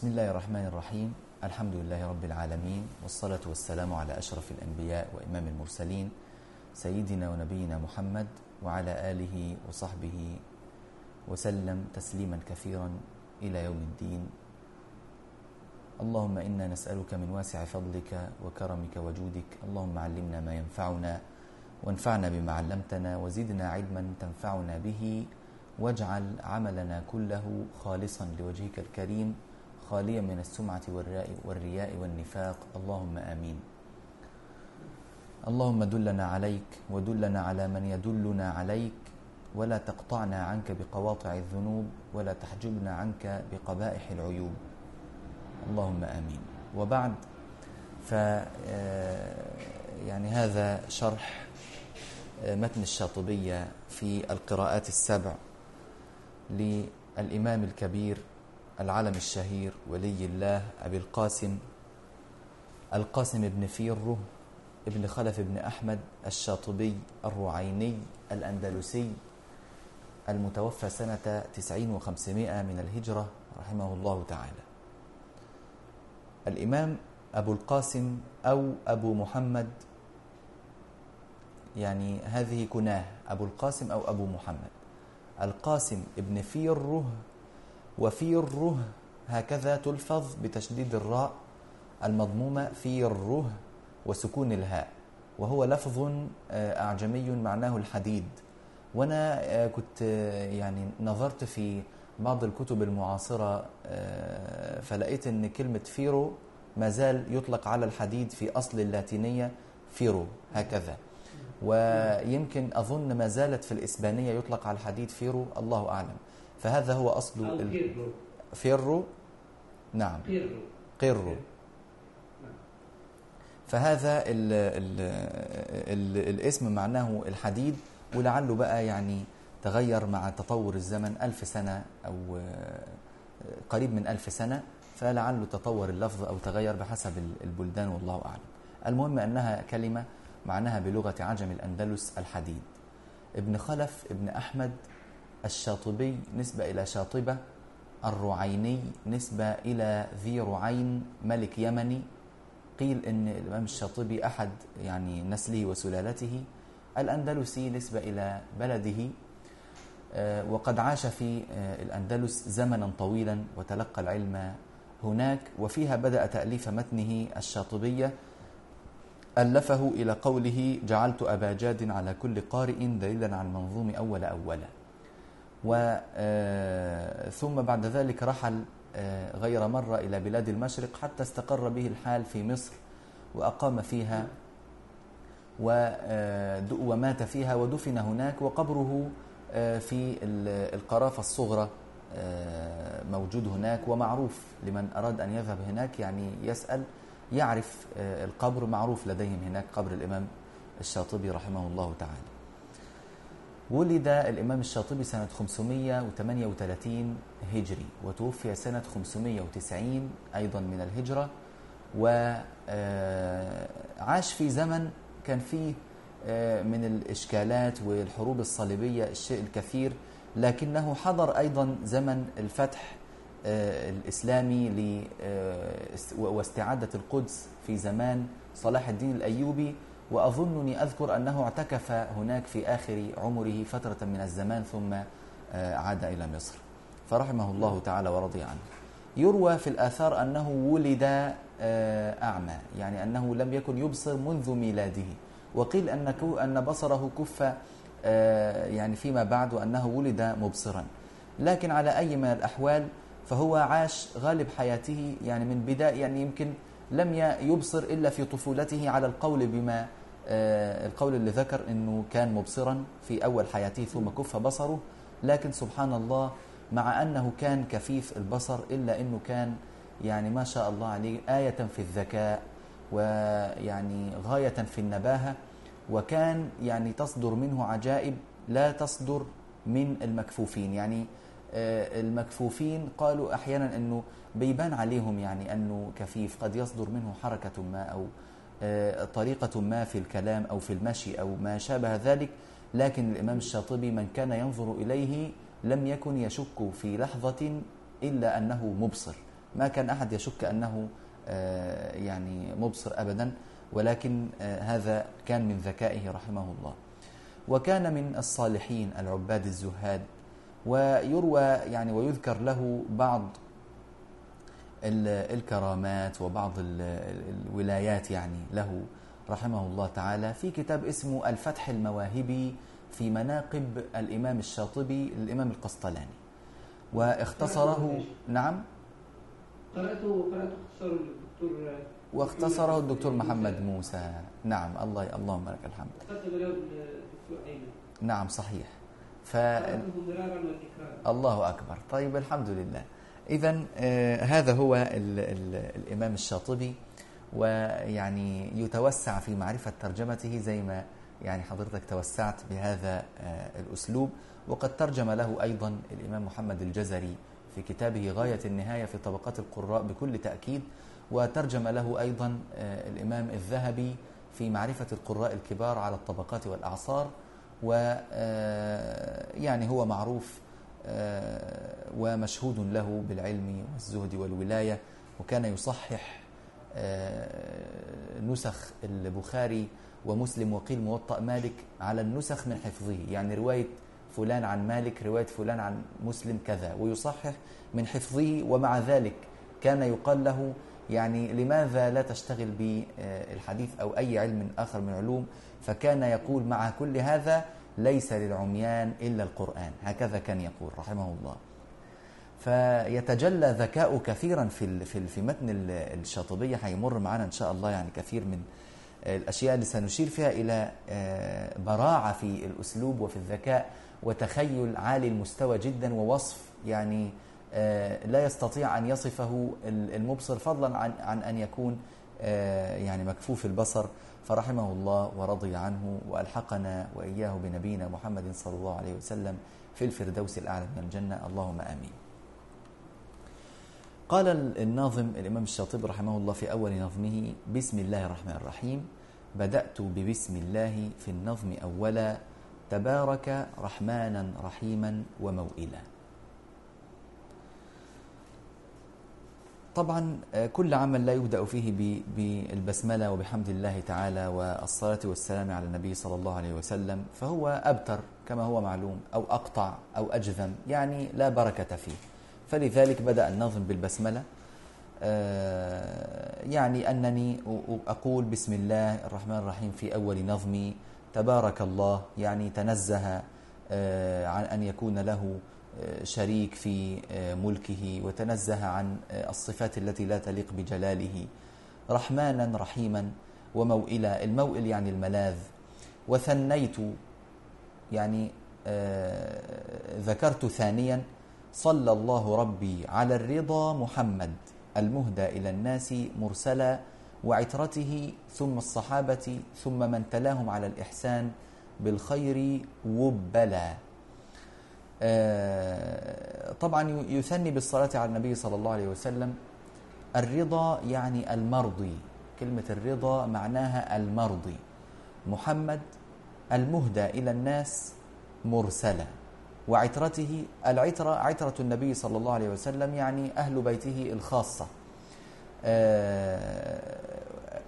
بسم الله الرحمن الرحيم الحمد لله رب العالمين والصلاة والسلام على أشرف الأنبياء وإمام المرسلين سيدنا ونبينا محمد وعلى آله وصحبه وسلم تسليما كثيرا إلى يوم الدين اللهم إنا نسألك من واسع فضلك وكرمك وجودك اللهم علمنا ما ينفعنا وانفعنا بما علمتنا وزدنا علما تنفعنا به واجعل عملنا كله خالصا لوجهك الكريم خاليا من السمعة والرياء, والنفاق. اللهم آمين. اللهم دلنا عليك ودلنا على من يدلنا عليك. ولا تقطعنا عنك بقواطع الذنوب ولا تحجبنا عنك بقبائح العيوب. اللهم آمين. وبعد ف يعني هذا شرح متن الشاطبية في القراءات السبع للإمام الكبير العلم الشهير ولي الله أبي القاسم القاسم بن فيره ابن خلف بن أحمد الشاطبي الرعيني الأندلسي المتوفى سنة تسعين وخمسمائة من الهجرة رحمه الله تعالى. الإمام أبو القاسم أو أبو محمد يعني هذه كناه أبو القاسم أو أبو محمد. القاسم ابن فيره وفيره هكذا تلفظ بتشديد الراء المضمومة فيره وسكون الهاء وهو لفظ أعجمي معناه الحديد. وأنا كنت يعني نظرت في بعض الكتب المعاصرة فلقيت أن كلمة ferro ما زال يطلق على الحديد في أصل اللاتينية ferro هكذا. ويمكن أظن ما زالت في الإسبانية يطلق على الحديد ferro الله أعلم. فهذا هو أصل ال... ferro؟ نعم. ferro. فهذا ال ال ال الاسم معناه الحديد ولعله بقى يعني تغير مع تطور الزمن ألف سنة أو قريب من ألف سنة فلعله تطور اللفظ أو تغير بحسب البلدان والله أعلم. المهم أنها كلمة معناها بلغة عجم الأندلس الحديد. ابن خلف ابن أحمد الشاطبي نسبة إلى شاطبة الرعيني نسبة إلى ذي رعين ملك يمني. قيل أن الإمام الشاطبي أحد يعني نسله وسلالته. الأندلسي نسبة إلى بلده. وقد عاش في الأندلس زمنا طويلا وتلقى العلم هناك. وفيها بدأ تأليف متنه الشاطبية. ألفه إلى قوله جعلت أبا جاد على كل قارئ دليلا على المنظوم أول أولا. ثم بعد ذلك رحل غير مرة إلى بلاد المشرق حتى استقر به الحال في مصر وأقام فيها ومات فيها ودفن هناك وقبره في القرافة الصغرى موجود هناك ومعروف لمن أراد أن يذهب هناك يعني يسأل يعرف القبر معروف لديهم هناك قبر الإمام الشاطبي رحمه الله تعالى. ولد الإمام الشاطبي سنة 538 هجري وتوفي سنة 590 أيضا من الهجرة وعاش في زمن كان فيه من الإشكالات والحروب الصليبية الشيء الكثير لكنه حضر أيضا زمن الفتح الإسلامي واستعادة القدس في زمان صلاح الدين الأيوبي. وأظنني أذكر أنه اعتكف هناك في آخر عمره فترة من الزمان ثم عاد إلى مصر. فرحمه الله تعالى ورضي عنه. يروى في الآثار أنه ولد أعمى يعني أنه لم يكن يبصر منذ ميلاده. وقيل أن أن بصره كف يعني فيما بعد وأنه ولد مبصرا. لكن على أي من الأحوال فهو عاش غالب حياته يعني من بداية يعني يمكن لم يبصر إلا في طفولته على القول بما القول اللي ذكر أنه كان مبصرا في أول حياته ثم كف بصره لكن سبحان الله مع أنه كان كفيف البصر إلا أنه كان يعني ما شاء الله عليه آية في الذكاء ويعني غاية في النباهة وكان يعني تصدر منه عجائب لا تصدر من المكفوفين. يعني المكفوفين قالوا أحيانا إنه بيبان عليهم يعني أنه كفيف قد يصدر منه حركة ما أو طريقة ما في الكلام أو في المشي أو ما شابه ذلك لكن الإمام الشاطبي من كان ينظر إليه لم يكن يشك في لحظة إلا أنه مبصر. ما كان أحد يشك أنه يعني مبصر أبدا ولكن هذا كان من ذكائه رحمه الله. وكان من الصالحين العباد الزهاد ويروى يعني ويذكر له بعض الكرامات وبعض الولايات يعني له رحمه الله تعالى في كتاب اسمه الفتح المواهبي في مناقب الإمام الشاطبي الإمام القسطلاني. واختصره نعم. قرأته قرأته اختصاره الدكتور واختصره الدكتور محمد موسى. نعم الله اللهم لك الحمد. نعم صحيح. ف الله أكبر. طيب الحمد لله. إذا آه هذا هو ال ال الإمام الشاطبي ويعني يتوسع في معرفة ترجمته زي ما يعني حضرتك توسعت بهذا آه الأسلوب. وقد ترجم له أيضا الإمام محمد الجزري في كتابه غاية النهاية في طبقات القراء بكل تأكيد. وترجم له أيضا آه الإمام الذهبي في معرفة القراء الكبار على الطبقات والأعصار. و يعني هو معروف ومشهود له بالعلم والزهد والولاية وكان يصحح نسخ البخاري ومسلم وقيل موطأ مالك على النسخ من حفظه. يعني رواية فلان عن مالك رواية فلان عن مسلم كذا ويصحح من حفظه ومع ذلك كان يقال له يعني لماذا لا تشتغل بالحديث أو أي علم آخر من علوم؟ فكان يقول مع كل هذا ليس للعميان إلا القرآن. هكذا كان يقول رحمه الله. فيتجلى ذكاؤه كثيرا في في في متن الشاطبية. هيمر معنا إن شاء الله يعني كثير من الأشياء اللي سنشير فيها إلى براعة في الأسلوب وفي الذكاء وتخيل عالي المستوى جدا ووصف يعني لا يستطيع أن يصفه المبصر فضلا عن عن أن يكون يعني مكفوف البصر. فرحمه الله ورضي عنه وألحقنا وإياه بنبينا محمد صلى الله عليه وسلم في الفردوس الأعلى من الجنة اللهم آمين. قال الناظم الإمام الشاطبي رحمه الله في أول نظمه بسم الله الرحمن الرحيم بدأت ببسم الله في النظم أولا تبارك رحمانا رحيما وموئلا. طبعا كل عمل لا يبدأ فيه بالبسملة وبحمد الله تعالى والصلاة والسلام على النبي صلى الله عليه وسلم فهو أبتر كما هو معلوم أو أقطع أو أجذم يعني لا بركة فيه. فلذلك بدأ النظم بالبسملة. يعني أنني أقول بسم الله الرحمن الرحيم في أول نظمي تبارك الله يعني تنزه عن أن يكون له شريك في ملكه وتنزه عن الصفات التي لا تليق بجلاله. رحمانا رحيما وموئلا. الموئل يعني الملاذ. وثنيت يعني ذكرت ثانيا صلى الله ربي على الرضا محمد المهدى إلى الناس مرسلا وعترته ثم الصحابة ثم من تلاهم على الإحسان بالخير وبلا. طبعا يثني بالصلاة على النبي صلى الله عليه وسلم الرضا يعني المرضي. كلمة الرضا معناها المرضي. محمد المهدى إلى الناس مرسلا. وعترته العترة عترة النبي صلى الله عليه وسلم يعني أهل بيته الخاصة.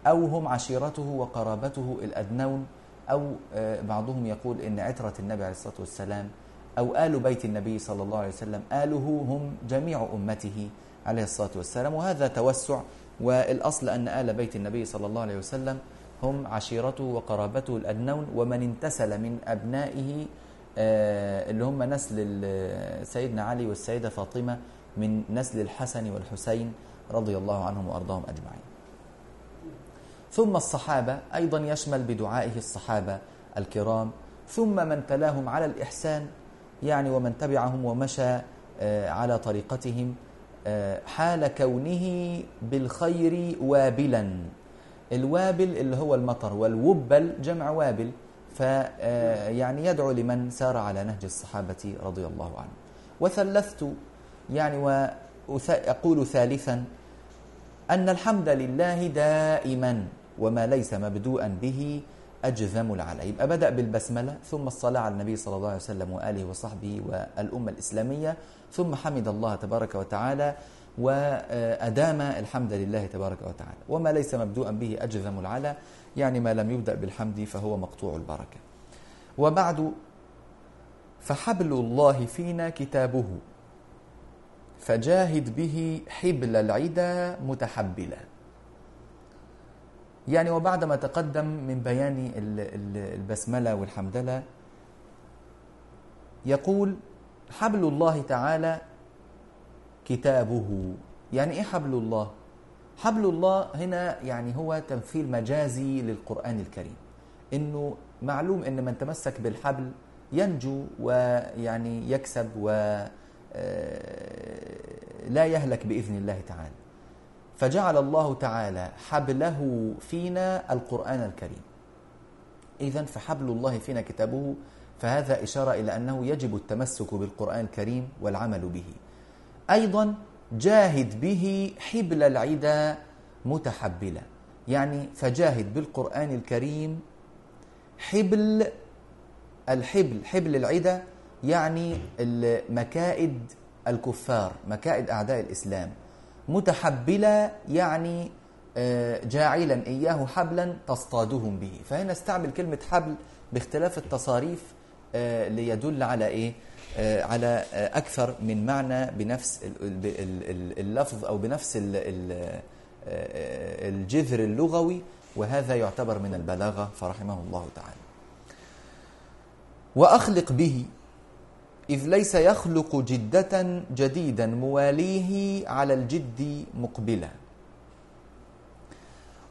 أو هم عشيرته وقرابته الأدنون أو بعضهم يقول إن عترة النبي عليه الصلاة والسلام أو آل بيت النبي صلى الله عليه وسلم آله هم جميع أمته عليه الصلاة والسلام. وهذا توسع والأصل أن آل بيت النبي صلى الله عليه وسلم هم عشيرته وقرابته الأدنون ومن انتسل من أبنائه اللي هم نسل سيدنا علي والسيدة فاطمة من نسل الحسن والحسين رضي الله عنهم وأرضاهم أجمعين. ثم الصحابة أيضا يشمل بدعائه الصحابة الكرام. ثم من تلاهم على الإحسان يعني ومن تبعهم ومشى على طريقتهم حال كونه بالخير وابلا. الوابل اللي هو المطر والوبل جمع وابل فيعني يدعو لمن سار على نهج الصحابة رضي الله عنهم وثلثت يعني وأقول ثالثا أن الحمد لله دائما وما ليس مبدوءا به أجذم العلى يبقى بدأ بالبسملة ثم الصلاة على النبي صلى الله عليه وسلم وآله وصحبه والأمة الإسلامية. ثم حمد الله تبارك وتعالى وأدام الحمد لله تبارك وتعالى. وما ليس مبدوءا به أجذم العلا يعني ما لم يبدأ بالحمد فهو مقطوع البركة. وبعد فحبل الله فينا كتابه فجاهد به حبل العدا متحبلا. يعني وبعد ما تقدم من بيان ال- ال- البسملة والحمدلة يقول حبل الله تعالى كتابه. يعني إيه حبل الله؟ حبل الله هنا يعني هو تمثيل مجازي للقرآن الكريم. إنه معلوم إن من تمسك بالحبل ينجو ويعني يكسب و آه، يهلك بإذن الله تعالى. فجعل الله تعالى حبله فينا القرآن الكريم. إذا فحبل الله فينا كتابه فهذا إشارة إلى أنه يجب التمسك بالقرآن الكريم والعمل به. أيضا جاهد به حبل العدا متحبلا. يعني فجاهد بالقرآن الكريم حبل الحبل حبل العدا يعني مكائد الكفار مكائد أعداء الإسلام. متحبلا يعني آه، جاعلا إياه حبلا تصطادهم به. فهنا استعمل كلمة حبل باختلاف التصاريف آه، ليدل على إيه؟ آه، على أكثر من معنى بنفس ال- ال- ال- ال- اللفظ أو بنفس ال- ال- الجذر اللغوي وهذا يعتبر من البلاغة فرحمه الله تعالى. وأخلق به إذ ليس يخلق جدة جديدا مواليه على الجد مقبلا.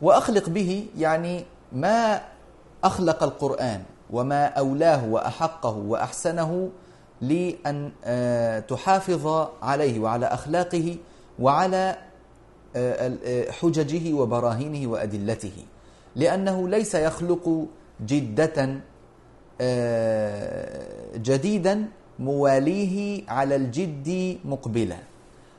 وأخلق به يعني ما أخلق القرآن وما أولاه وأحقه وأحسنه لأن آه، تحافظ عليه وعلى أخلاقه وعلى آه، آه، حججه وبراهينه وأدلته. لأنه ليس يخلق جدة جديدا مواليه على الجد مقبلا.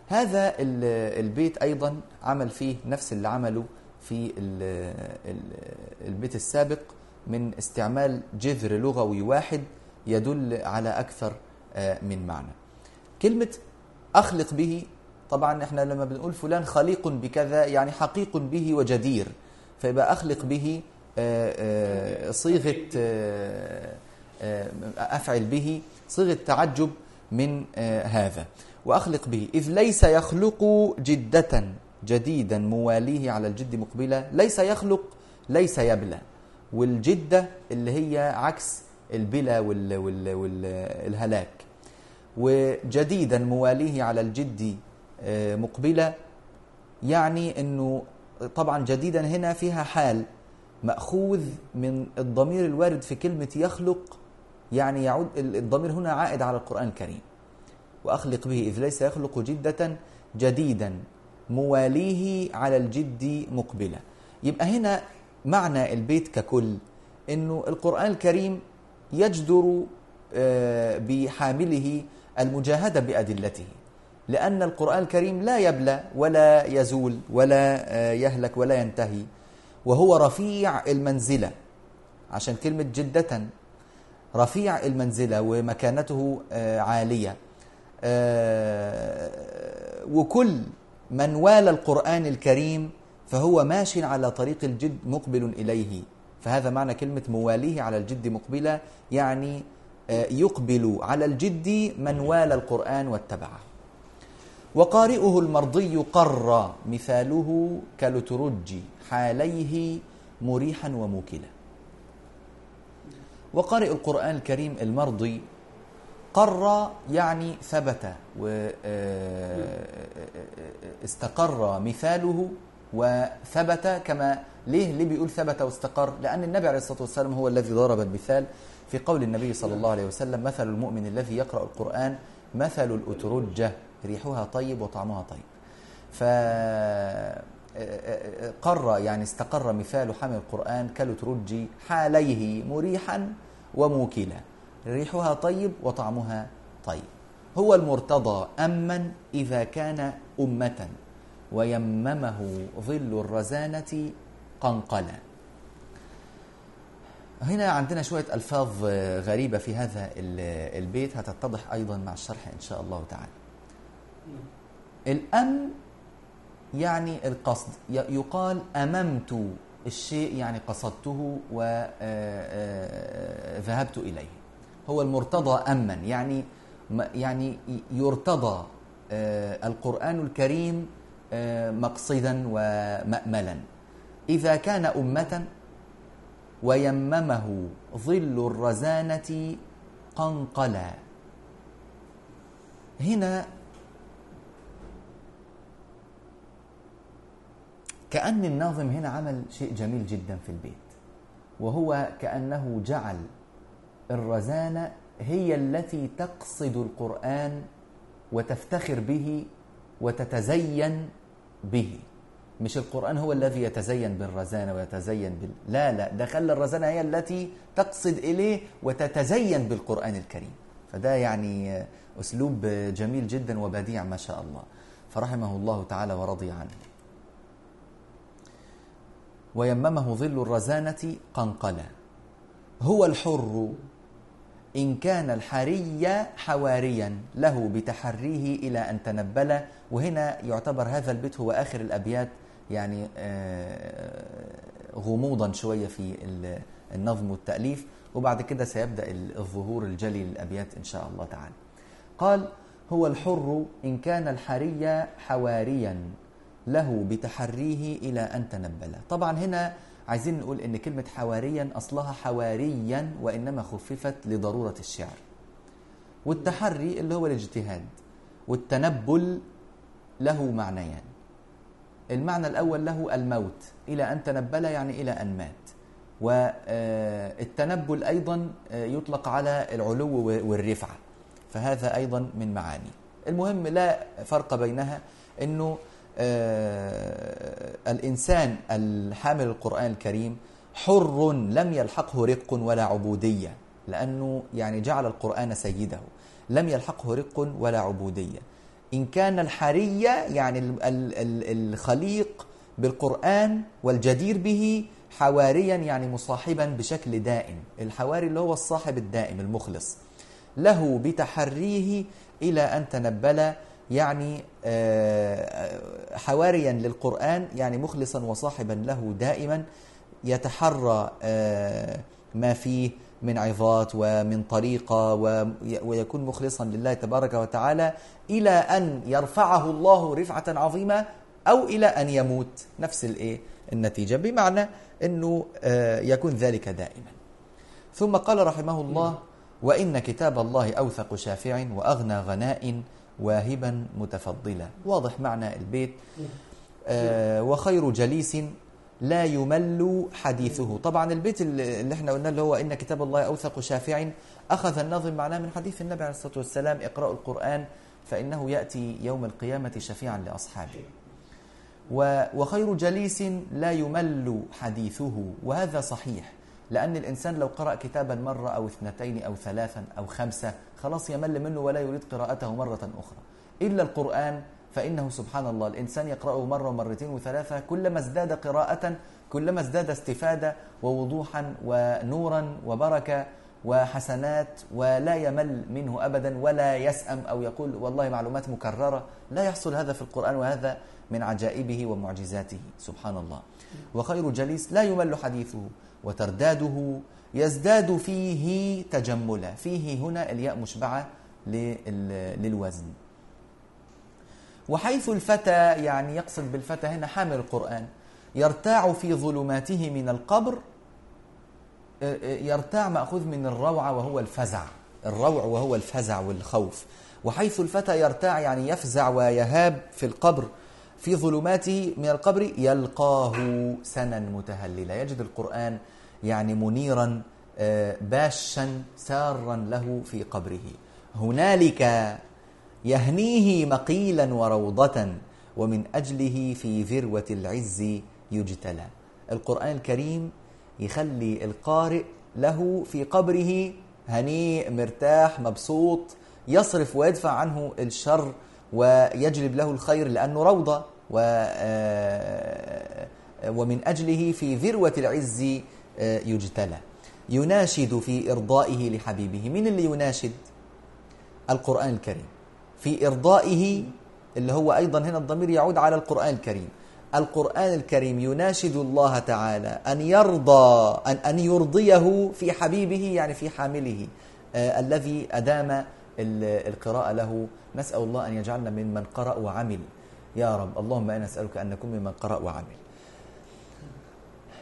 هذا ال- البيت أيضا عمل فيه نفس اللي عمله في ال- ال- البيت السابق من استعمال جذر لغوي واحد يدل على أكثر آه، من معنى. كلمة أخلق به طبعا إحنا لما بنقول فلان خليق بكذا يعني حقيق به وجدير. فيبقى أخلق به آه، آه، صيغة أفعل به صيغة تعجب من آه، هذا. وأخلق به. إذ ليس يخلق جدة جديدا مواليه على الجد مقبلة. ليس يخلق ليس يبلى. والجدة اللي هي عكس البلا وال وال والهلاك وجديدا مواليه على الجد آه، مقبلة يعني إنه طبعا جديدا هنا فيها حال مأخوذ من الضمير الوارد في كلمة يخلق يعني يعود الضمير هنا عائد على القرآن الكريم. وأخلق به إذ ليس يخلق جدة جديدا مواليه على الجد مقبلة يبقى هنا معنى البيت ككل أنه القرآن الكريم يجدر آه، بحامله المجاهدة بأدلته. لأن القرآن الكريم لا يبلى ولا يزول ولا آه، يهلك ولا ينتهي وهو رفيع المنزلة. عشان كلمة جدة رفيع المنزلة ومكانته آه، عالية. آه، وكل من والى القرآن الكريم فهو ماش على طريق الجد مقبل إليه. فهذا معنى كلمة مواليه على الجد مقبلة يعني آه، يقبل على الجد من والى القرآن واتبعه. وقارئه المرضي قر مثاله كالترج حاليه مريحا وموكلا. وقارئ القرآن الكريم المرضي قر يعني ثبت واستقر مثاله وثبت كما ليه ليه بيقول ثبت واستقر؟ لأن النبي عليه الصلاة والسلام هو الذي ضرب المثال في قول النبي صلى الله عليه وسلم مثل المؤمن الذي يقرأ القرآن مثل الأترجة ريحها طيب وطعمها طيب. ف قر يعني استقر مثال حامل القرآن كالترج حاليه مريحا وموكلا. ريحها طيب وطعمها طيب. هو المرتضى أمن إذا كان أمة ويممه ظل الرزانة قنقلا. هنا عندنا شوية ألفاظ غريبة في هذا البيت هتتضح أيضا مع الشرح إن شاء الله تعالى. الأم يعني القصد. يقال أممت الشيء يعني قصدته وذهبت إليه. هو المرتضى أما يعني يعني يرتضى آه، القرآن الكريم آه، مقصدا ومأملا. إذا كان أمة ويممه ظل الرزانة قنقلا. هنا كأن الناظم هنا عمل شيء جميل جدا في البيت وهو كأنه جعل الرزانة هي التي تقصد القرآن وتفتخر به وتتزين به. مش القرآن هو الذي يتزين بالرزانة ويتزين بال... لا لا ده خلى الرزانة هي التي تقصد إليه وتتزين بالقرآن الكريم. فده يعني أسلوب جميل جدا وبديع ما شاء الله. فرحمه الله تعالى ورضي عنه. ويممه ظل الرزانة قنقلا. هو الحر إن كان الحري حواريا له بتحريه إلى أن تنبل. وهنا يعتبر هذا البيت هو آخر الأبيات يعني آه، غموضا شوية في ال- النظم والتأليف. وبعد كده سيبدأ ال- الظهور الجلي للأبيات إن شاء الله تعالى. قال هو الحر إن كان الحري حواريا. له بتحريه إلى أن تنبل. طبعا هنا عايزين نقول إن كلمة حواريا أصلها حواريا وإنما خففت لضرورة الشعر. والتحري اللي هو الاجتهاد والتنبل له معنيان. المعنى الأول له الموت إلى أن تنبل يعني إلى أن مات. والتنبل أيضا آه، يطلق على العلو والرفعة فهذا أيضا من معاني. المهم لا فرق بينها أنه آه، الإنسان الحامل القرآن الكريم حر لم يلحقه رق ولا عبودية لأنه يعني جعل القرآن سيده. لم يلحقه رق ولا عبودية. إن كان الحرية يعني ال- ال- ال- الخليق بالقرآن والجدير به حواريا يعني مصاحبا بشكل دائم. الحواري اللي هو الصاحب الدائم المخلص. له بتحريه إلى أن تنبل يعني آه، حواريا للقرآن يعني مخلصا وصاحبا له دائما يتحرى آه، ما فيه من عظات ومن طريقة وي- ويكون مخلصا لله تبارك وتعالى إلى أن يرفعه الله رفعة عظيمة أو إلى أن يموت. نفس الإيه؟ النتيجة. بمعنى أنه آه، يكون ذلك دائما. ثم قال رحمه الله وإن كتاب الله أوثق شافع وأغنى غناء واهبا متفضلا. واضح معنى البيت. آه وخير جليس لا يمل حديثه. طبعا البيت اللي إحنا قلنا اللي هو إن كتاب الله أوثق شافع أخذ الناظم معناه من حديث النبي عليه الصلاة والسلام اقرأوا القرآن فإنه يأتي يوم القيامة شفيعا لأصحابه. وخير جليس لا يمل حديثه. وهذا صحيح. لأن الإنسان لو قرأ كتابا مرة أو اثنتين أو ثلاثا أو خمسة خلاص يمل منه ولا يريد قراءته مرة أخرى. إلا القرآن فإنه سبحان الله الإنسان يقرأه مرة ومرتين وثلاثة كلما ازداد قراءة كلما ازداد استفادة ووضوحا ونورا وبركة وحسنات ولا يمل منه ابدا ولا يسأم أو يقول والله معلومات مكررة. لا يحصل هذا في القرآن وهذا من عجائبه ومعجزاته. سبحان الله. وخير جليس لا يمل حديثه. وترداده يزداد فيه تجملا. فيه هنا الياء مشبعة لل- للوزن. وحيث الفتى يعني يقصد بالفتى هنا حامل القرآن يرتاع في ظلماته من القبر يرتاع مأخوذ من الروعة وهو الفزع. الروع وهو الفزع والخوف. وحيث الفتى يرتاع يعني يفزع ويهاب في القبر في ظلماته من القبر يلقاه سنا متهللا. يجد القرآن يعني منيرا آه، باشا سارا له في قبره. هنالك يهنيه مقيلا وروضة ومن أجله في ذروة العز يجتلى. القرآن الكريم يخلي القارئ له في قبره هنيء مرتاح مبسوط يصرف ويدفع عنه الشر ويجلب له الخير لأنه روضة. و آه، ومن أجله في ذروة العز آه، يجتلى. يناشد في إرضائه لحبيبه. من اللي يناشد؟ القرآن الكريم. في إرضائه اللي هو أيضا هنا الضمير يعود على القرآن الكريم. القرآن الكريم يناشد الله تعالى أن يرضى أن, أن يرضيه في حبيبه يعني في حامله آه الذي أدام ال- القراءة له. نسأل الله أن يجعلنا ممن قرأ وعمل. يا رب اللهم أنا أسألك أن نكون ممن قرأ وعمل.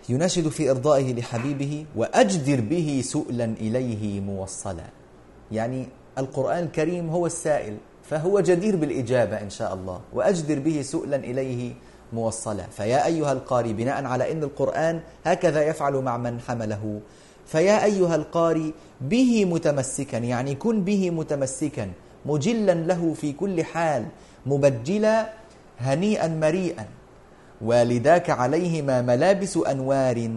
يناشد في إرضائه لحبيبه وأجدر به سؤلا إليه موصلا. يعني القرآن الكريم هو السائل فهو جدير بالإجابة إن شاء الله وأجدر به سؤلا إليه موصلا. فيا أيها القاري بناء على أن القرآن هكذا يفعل مع من حمله فيا أيها القاري به متمسكا يعني كن به متمسكا مجلا له في كل حال مبجلا هنيئا مريئا. والداك عليهما ملابس أنوار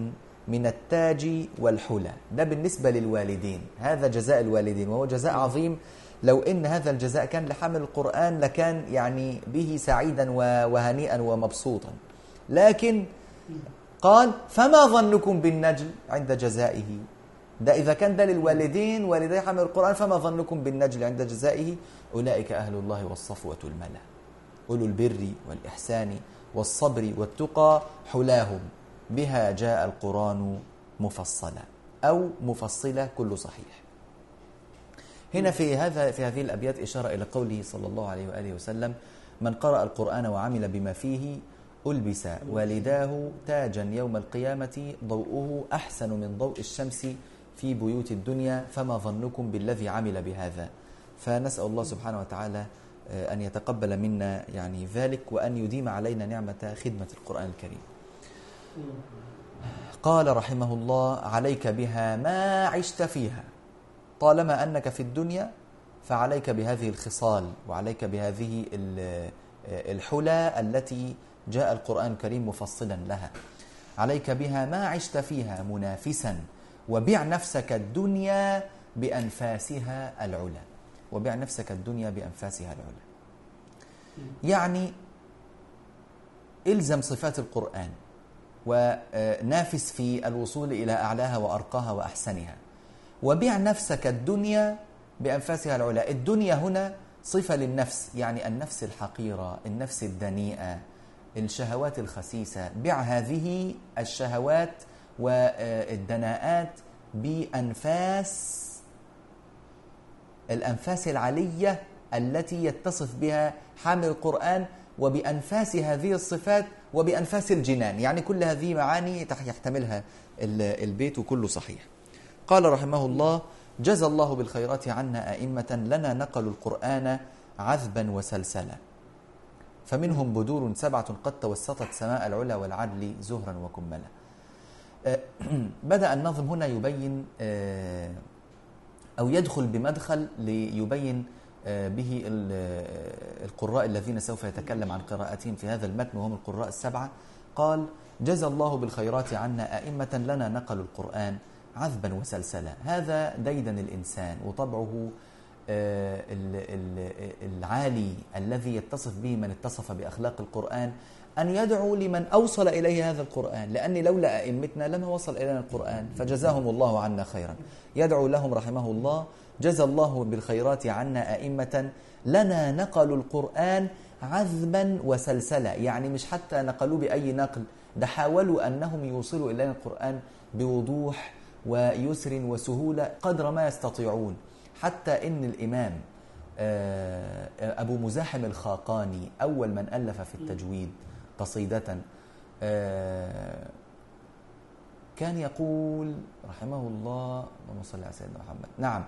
من التاج والحلى. ده بالنسبة للوالدين. هذا جزاء الوالدين. وهو جزاء عظيم. لو إن هذا الجزاء كان لحمل القرآن لكان يعني به سعيدا وهنيئا ومبسوطا. لكن قال فما ظنكم بالنجل عند جزائه؟ ده إذا كان ده للوالدين والدي حمل القرآن فما ظنكم بالنجل عند جزائه؟ أولئك أهل الله والصفوة الملا أولو البر والإحسان والصبر والتقى حلاهم بها جاء القرآن مفصلا أو مفصلة كل صحيح. هنا في هذا في هذه الأبيات إشارة إلى قوله صلى الله عليه وآله وسلم من قرأ القرآن وعمل بما فيه ألبس والداه تاجا يوم القيامة ضوءه أحسن من ضوء الشمس في بيوت الدنيا فما ظنكم بالذي عمل بهذا؟ فنسأل الله سبحانه وتعالى أن يتقبل منا يعني ذلك وأن يديم علينا نعمة خدمة القرآن الكريم. قال رحمه الله عليك بها ما عشت فيها. طالما أنك في الدنيا فعليك بهذه الخصال وعليك بهذه ال- الحلى التي جاء القرآن الكريم مفصلا لها. عليك بها ما عشت فيها منافسا وبع نفسك الدنيا بأنفاسها العلى. وبع نفسك الدنيا بأنفاسها العلى يعني إلزم صفات القرآن ونافس في الوصول إلى أعلاها وأرقاها وأحسنها. وبيع نفسك الدنيا بأنفاسها العلى الدنيا هنا صفة للنفس يعني النفس الحقيرة النفس الدنيئة الشهوات الخسيسة. بع هذه الشهوات والدناءات بأنفاس الأنفاس العلية التي يتصف بها حامل القرآن وبأنفاس هذه الصفات وبأنفاس الجنان. يعني كل هذه معاني يحتملها ال- البيت كله صحيح. قال رحمه الله جزى الله بالخيرات عنا أئمة لنا نقلوا القرآن عذبا وسلسلا. فمنهم بدور سبعة قد توسطت سماء العلا والعدل زهرا وكملا. آه، بدأ النظم هنا يبين آه، أو يدخل بمدخل ليبين آه، به آه، القراء الذين سوف يتكلم عن قراءتهم في هذا المتن وهم القراء السبعة. قال جزى الله بالخيرات عنا أئمة لنا نقلوا القرآن عذبا وسلسلا. هذا ديدن الإنسان وطبعه آه، ال- ال- العالي الذي يتصف به من اتصف بأخلاق القرآن. أن يدعو لمن أوصل إليه هذا القرآن لأن لولا أئمتنا لما وصل إلينا القرآن فجزاهم الله عنا خيرا. يدعو لهم رحمه الله جزى الله بالخيرات عنا أئمة لنا نقلوا القرآن عذبا وسلسلا يعني مش حتى نقلوه بأي نقل ده حاولوا أنهم يوصلوا إلينا القرآن بوضوح ويسر وسهولة قدر ما يستطيعون. حتى إن الإمام آه، أبو مزاحم الخاقاني أول من ألف في التجويد قصيدة. آه، كان يقول رحمه الله اللهم صل على سيدنا محمد. نعم.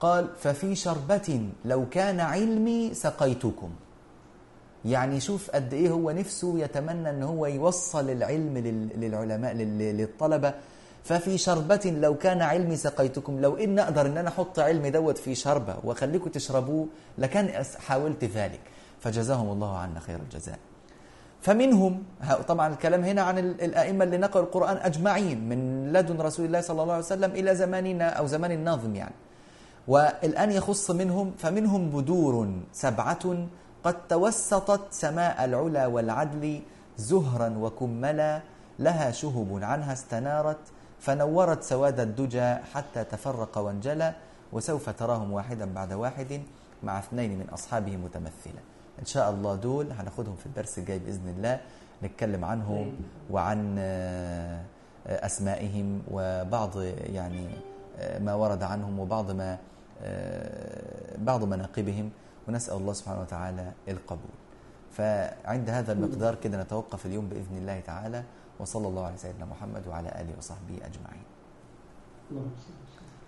قال ففي شربة لو كان علمي سقيتكم. يعني شوف قد إيه هو نفسه يتمنى إن هو يوصل العلم لل- للعلماء لل- للطلبة. ففي شربة لو كان علمي سقيتكم. لو إن أقدر إن أنا أحط علمي دوت في شربة واخليكم تشربوه لكان حاولت ذلك. فجزاهم الله عنا خير الجزاء. فمنهم طبعا الكلام هنا عن ال- الأئمة اللي نقلوا القرآن أجمعين من لدن رسول الله صلى الله عليه وسلم إلى زماننا أو زمان الناظم يعني. والآن يخص منهم فمنهم بدور سبعة قد توسطت سماء العلا والعدل زهرا وكملا لها شهب عنها استنارت فنورت سواد الدجى حتى تفرق وانجلى وسوف تراهم واحدا بعد واحد مع اثنين من أصحابه متمثلا. إن شاء الله دول هناخدهم في الدرس الجاي بإذن الله نتكلم عنهم وعن آه، أسمائهم وبعض يعني آه، ما ورد عنهم وبعض ما آه، بعض مناقبهم ونسأل الله سبحانه وتعالى القبول. فعند هذا المقدار كده نتوقف اليوم بإذن الله تعالى وصلى الله على سيدنا محمد وعلى آله وصحبه أجمعين. اللهم